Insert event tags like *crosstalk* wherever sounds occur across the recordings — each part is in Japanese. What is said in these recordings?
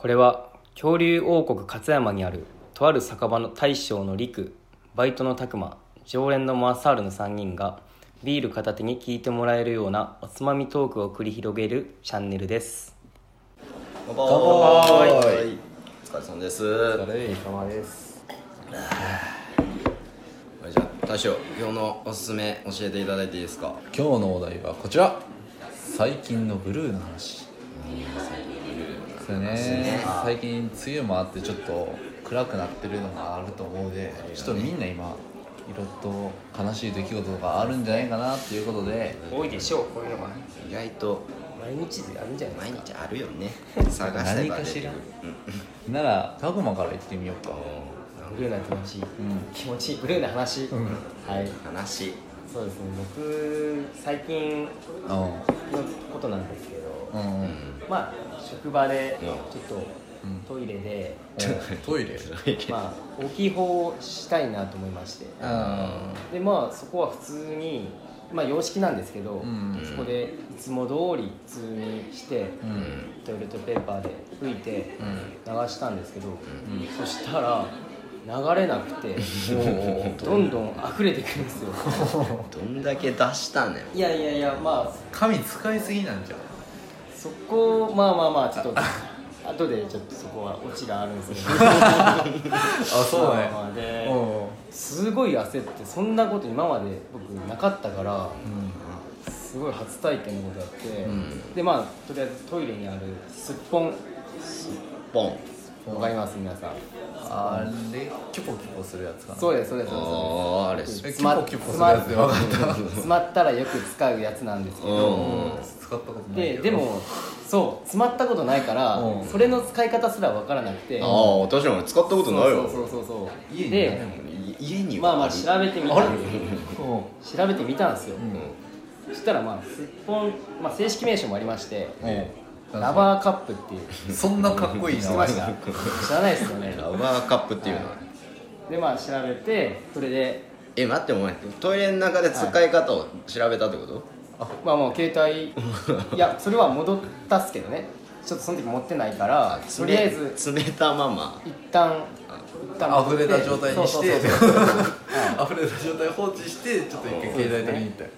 これは恐竜王国勝山にあるとある酒場の大将の陸バイトの拓磨常連のマーサールの3人がビール片手に聞いてもらえるようなおつまみトークを繰り広げるチャンネルです。乾杯。お疲れ様です。れ様です。*sighs* はいじゃあ大将今日のおすすめ教えていただいていいですか？今日のお題はこちら。最近のブルーの話それね。最近梅雨もあってちょっと暗くなってるのがあると思うのでちょっとみんな今いろいろと悲しい出来事があるんじゃないかなっていうことで。多いでしょうこういうのが意外と毎日でやるんじゃない毎日あるよね。*laughs* 探して何かしら。ならタグマから行ってみようか。ブルーな気持ち。いい、ん。気持ちいいブルーな話、はい。話。そうですね。僕最近うのことなんですけど、んうんうん。まあ職場でうん。ちょっとトイレで、*laughs* トイレ？まあ大きい方をしたいなと思いまして。あでまあそこは普通にまあ洋式なんですけど、うん。そこでいつも通り普通にして、うん。トイレットペーパーで拭いてうん。流したんですけど、そしたら流れなくてどんどん溢れてくるんですよ。*laughs* どんだけ出したねん。いやいやいやまあ紙使いすぎなんじゃんそこまあまあまあちょっと *laughs* 後でちょっとそこはオチがあるんですけど。*laughs* あそうね。まあまあでうんすごい焦ってそんなこと今まで僕なかったからすごい初体験のことやって、ん。でまあとりあえずトイレにあるすっぽん。ポンわかります皆さん。あれキョポキョポするやつかな。そうですそうですそうあああれキュポキするやつで分かった。詰まったらよく使うやつなんですけうんど使ったことないででもそう詰まったことないからうん。それの使い方すらわからなくて。ああ確かに使ったことないよ。そうそうそうそう家に家にまあまあ調べてみたんですうん。調べてみたんですよ、うん。そしたらまあすっぽん、まあ、正式名称もありまして。うんラバーカップっていう。そんなかっこいいな知ってました知らないですよね。ラバーカップっていうのは。でまあ調べてそれで。え待ってお前トイレの中で使い方を調べたってこと？まあもう携帯。いやそれは戻ったっすけどね。ちょっとその時持ってないからとりあえず詰めたまま。一旦一旦溢れた状態にして。溢れた状態放置してちょっと一回携帯取りに行った。よ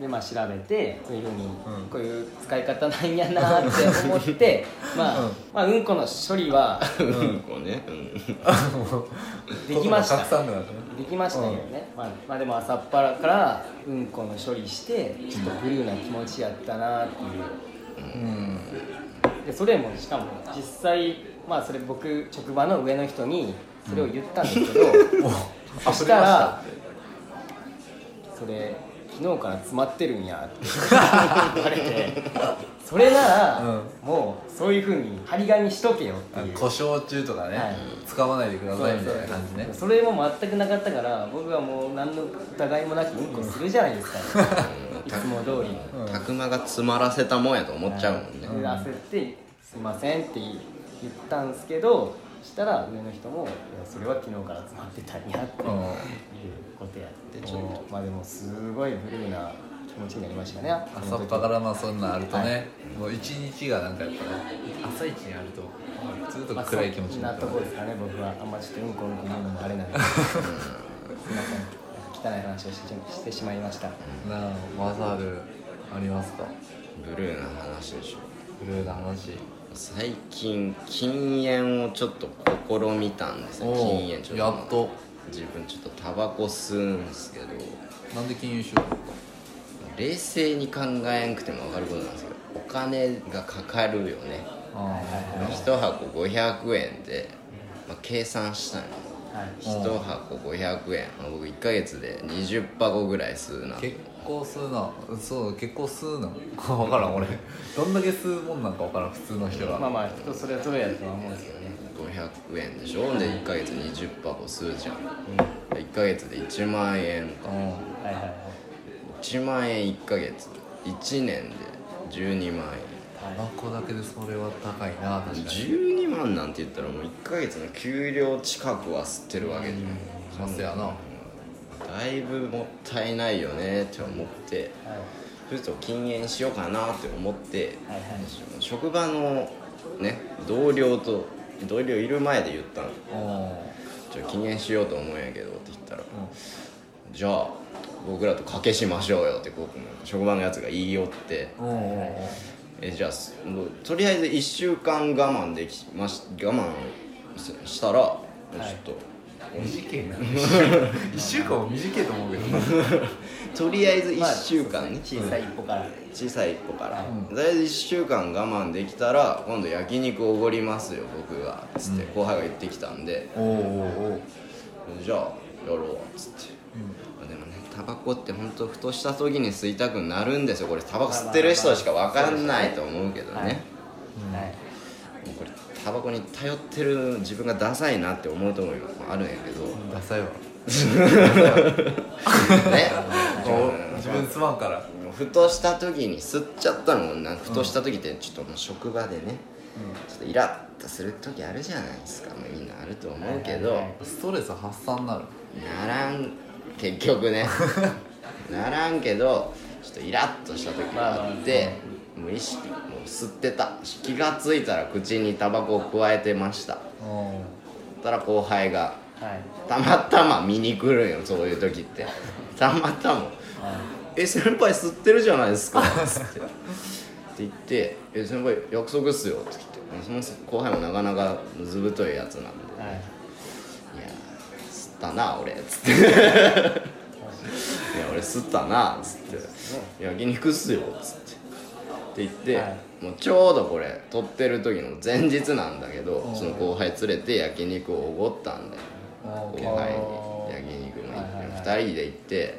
でまあ調べてそういうふうに、ん。こういう使い方なんやなって *laughs* 思ってまあ、うん。まあうんこの処理はうん。こうね。うん。*laughs* できました。たくさんだね。できましたけどね、まあ、まあでも朝っぱらからうんこの処理してちょっとブルーな気持ちやったなっていう。うん。でそれもしかも実際まあそれ僕職場の上の人にそれを言ったんですけど、そしたらそれ昨日から詰まってるんや。って言われて。それなら、もうそういうふうに張り紙しとけよっていう。故障中とかね、はい。使わないでくださいみたいなそう感じね。それも全くなかったから僕はもう何の疑いもなくうんこするじゃないですか、いつも通り、うん。たくまが詰まらせたもんやと思っちゃうもんね、それで焦って「すいません」って言ったんですけどそしたら上の人も「いやそれは昨日から詰まってたんや」っていうことやってちょまあでもすごいブルーな気持ちになりましたね朝っぱからまあそんなんあるとね、もう一日がなんかやっぱね朝一にあるとずっと。まあ暗い。気持ちになってそんなとこですかね僕はあんまちょっとうんこうんこ言うのもあれなんですすい。ません汚い。話をしてしてしまい。ましたなあマザールありますかブルーな話でしょブルーな話最近禁煙をちょっと試みたんですよ。おう禁煙ちょっと。やっと。自分ちょっとタバコ吸うんですけど。なんで金融しよ冷静に考えんくても分かることなんですけどお金がかかるよね。うあ1箱500円で、まあ、計算したんよはい1箱500円、まあ僕1ヶ月で20箱ぐらい吸うな。あ結構吸うな。そう結構吸うな。*laughs* 分からん俺。どんだけ吸うもんなんか分からん普通の人が、まあまあ人それぞれやとは思うんですけどね。500円でしょ？で1ヶ月20箱吸うじゃん。1ヶ月で1万円か。うん。はいはいはい。1万円1ヶ月。1年で12万円タバコだけでそれは高いな確かに。12万なんて言ったらもう1ヶ月の給料近くは吸ってるわけじゃん。そうやなだいぶもったいないよねって思って。はいちょっと禁煙しようかなって思って。はいはい。職場のね同僚と同僚いる前で言ったの。おちょっと禁煙しようと思うんやけどって言ったら、じゃあ僕らと賭けしましょうよって職場のやつが言い寄って。おおえじゃあとりあえず1週間我慢できまし我慢ししたら、ちょっと。短いな。*laughs* 一週間も短いと思うけど。*laughs* とりあえずまあ1週間ね、小さい一歩から。小さい一歩から、うんとりあえず1週間我慢できたら今度焼肉おごりますよ僕が。つって後輩が言ってきたんで、おおおじゃあやろうつって、タバコって本当ふとした時に吸いたくなるんですよ。これタバコ吸ってる人しか分かんないと思うけどね、もうこれタバコに頼ってる自分がダサいなって思うところもあるんやけど、ダサいわ。ね。*laughs* 自分すまんから。ふとした時に吸っちゃったのもな。ふとした時ってちょっともう職場でね、ちょっとイラッとする時あるじゃないですか、まあ、みんなあると思うけど、はいはいはい。ストレス発散になる。ならん結局ね。*laughs* ならんけどちょっとイラッとした時があって、無意識もう吸ってた。気がついたら口にタバコを加えてました。たら後輩がはい。たまたま見に来るんよそういう時って。たまたま「え先輩吸ってるじゃないですか」*laughs* つって。って言って「え先輩約束っすよ」って。言ってその後輩もなかなかずぶといやつなんで。はいったな俺っつって。*laughs* いや俺吸ったなっつって。焼肉っすよっつって。って言って、はい。もうちょうどこれ撮ってる時の前日なんだけどうん。その後輩連れて焼肉をおごったんだよ。お後輩に焼肉も行って2人で行って、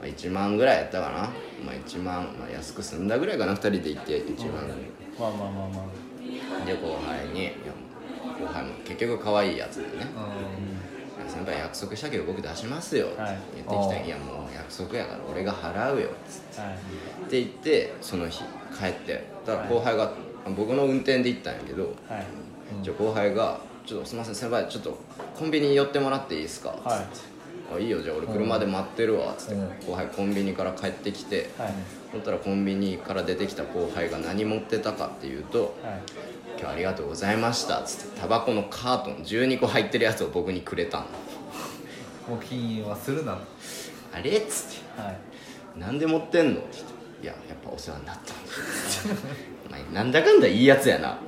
まあ、1万ぐらいやったかな、まあ、1万、まあ、安く済んだぐらいかな2人で行って1万。まあまあまあまで後輩に後輩も結局可愛いやつでね先輩約束したけど僕出しますよってはい。言ってきたら、い、やもう約束やから俺が払うよっつあはい。って言ってその日帰って。だから後輩が、僕の運転で行ったんやけどはい。じゃあ後輩が「ちょっとすいません先輩ちょっとコンビニ寄ってもらっていいですか?」はい。あいいよじゃあ俺車で待ってるわ」っつって。うん。後輩コンビニから帰ってきて。はい。そしたらコンビニから出てきた後輩が何持ってたかっていうとはい「今日ありがとうございました」っつってタバコのカートン12個入ってるやつを僕にくれたの。もう禁煙はするな「あれ?」っつって。はい「なんで持ってんの?」って言って「いややっぱお世話になったお前なんだかんだいいやつやな」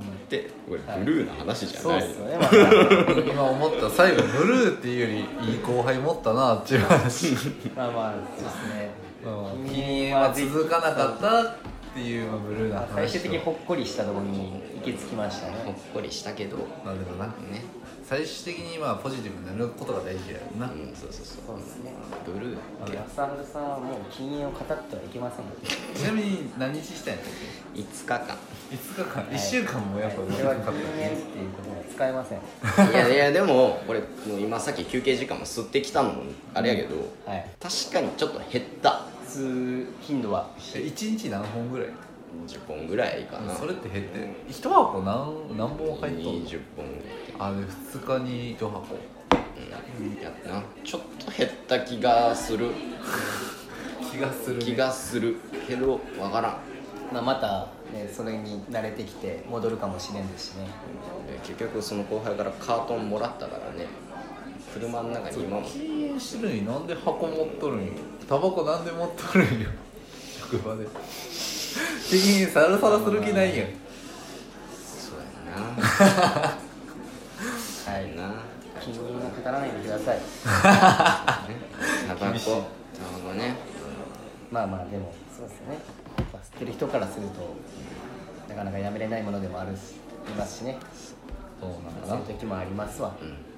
ってこれブルーな話じゃない、そうっすよね。まあ今思った最後ブルーっていうよりいい後輩持ったなっていう話。*laughs* まあまあそうですね。うん禁煙は続かなかったっていうまあブルーな話と最終的にほっこりしたところに行き着きましたね。ほっこりしたけど。ねなんだろうな最終的にまあポジティブになることが大事だよな、うんそうそうそう。そうですねブルーって。安春さんはもう禁煙を語ってはいけませんよ。*laughs* ちなみに何日したんやったっ5日間。け5日間、1週間もやっぱこれは禁煙っていうことは使えません。いやいやでもこれもう今さっき休憩時間も吸ってきたのもあれやけど、はい。確かにちょっと減った頻度は？え1日何本ぐらい？10本ぐらいかな。それって減って1箱何何本入っとんの？20本。あで2日に1箱。うんやったな。ちょっと減った気がする。*laughs* 気がする、ね、気がする。けどわからん。まあ、また、ね、それに慣れてきて戻るかもしれんですしね。で結局その後輩からカートンもらったからね。車の中に今も。禁煙してるのになんで箱持っとるんよタバコなんで持っとるんよ。職場で。禁煙さらさらする気ないやんそうやな。*laughs* はいな。禁煙を語らないでください。タバコ。タバコね。まあまあでもそうですよね吸ってる人からするとなかなかやめれないものでもあるしいますしね。そうなんだな。そういう時もありますわ。うん。まあ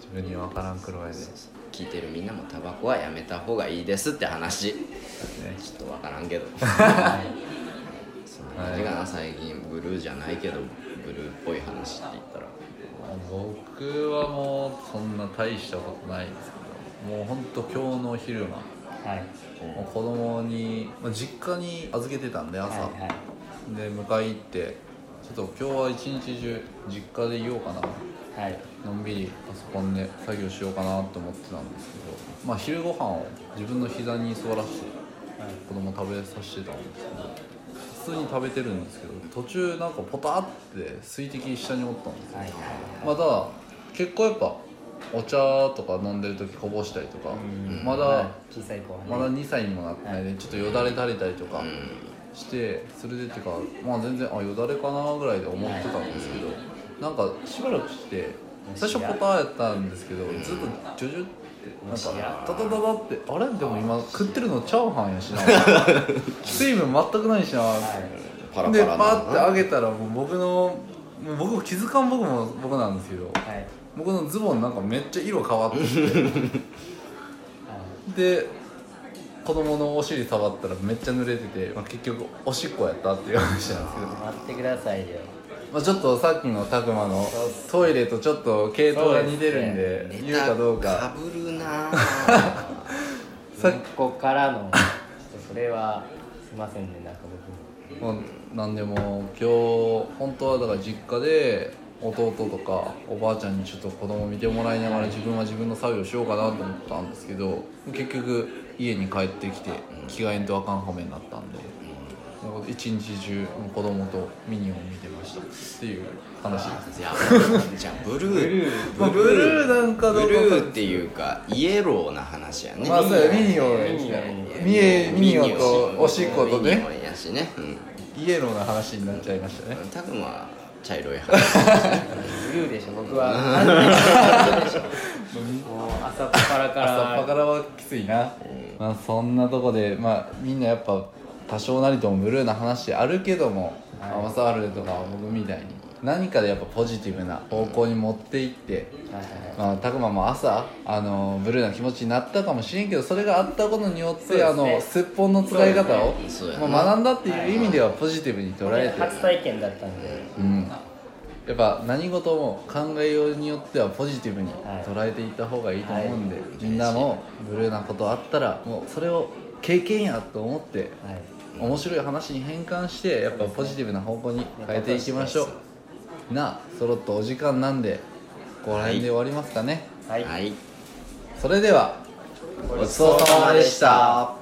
自分には分からんくらいで、ね、聞いてるみんなもタバコはやめた方がいいですって話。ちょっとわからんけど。はい。そんな感じかな最近ブルーじゃないけどブルーっぽい話って言ったら。僕はもうそんな大したことないんですけどもうほんと今日の昼間はい。もう子供に、まあ、実家に預けてたんで朝、はいはい。で迎え行ってちょっと今日は一日中実家でいようかな。はい。のんびりパソコンで作業しようかなと思ってたんですけどまあ昼ご飯を自分の膝に座らせて子供食べさせてたんですけど普通に食べてるんですけど途中なんかポタって水滴下におったんですよ。はいはいまあただ結構やっぱお茶とか飲んでる時こぼしたりとかうん。まだはい。小さい子はね。まだ2歳にもなってないでちょっとよだれ垂れたりとかしてそれでっていうかまあ全然あよだれかなぐらいで思ってたんですけどなんかしばらくして最初ポターやったんですけどずっとジョジョってなんかタタタタってあれ？でも今食ってるのチャーハンやしな。水分全くないしな。パラパでパーって上げたらもう僕のもう僕も気づかん僕も僕なんですけどはい。僕のズボンなんかめっちゃ色変わってて。は *laughs* いで子供のお尻触ったらめっちゃ濡れてて、まあ、結局おしっこやったっていう話なんですけど、待ってくださいよ。まあ、ちょっとさっきの拓磨のトイレとちょっと系統が似てるんでネ言うかどうタかぶるな *laughs* さっここからのちょっとそれはすいませんねなんか僕も。もうなんでも今日本当はだから実家で弟とかおばあちゃんにちょっと子供見てもらいながら自分は自分の作業しようかなと思ったんですけど結局家に帰ってきて着替えんとあかん羽目になったんで一日中子供とミニオン見てましたっていう話です。じゃあ *laughs* じゃあブルー。ブルー。まあブルーなんかどブルーっていうかイエローな話やね。まあそうやミニオンミニオンとおしっことミニねオンやしね。うん。イエローな話になっちゃいましたね。多分は茶色い話。ブルーでしょ僕は。う *laughs* 朝っぱらから。朝っぱからはきついな、まあそんなとこでまあみんなやっぱ多少なりともブルーな話あるけどもはい。マサールとか僕みたいに何かでやっぱポジティブな方向に持っていって、はいはいはい。まあ、たくまも朝あのブルーな気持ちになったかもしれんけどそれがあったことによって、ね。あのすっぽんの使い方を、そうやなまあ、学んだっていう意味ではポジティブに捉えて、初体験だったんで。うん、やっぱ何事も考えようによってはポジティブにはい。捉えていった方がいいと思うんで、はみんなもブルーなことあったらもうそれを経験やと思ってはい。面白い話に変換してやっぱポジティブな方向に変えていきましょう。なあそろっとお時間なんでここら辺で終わりますかね、はい。はい。それではごちそうさまでした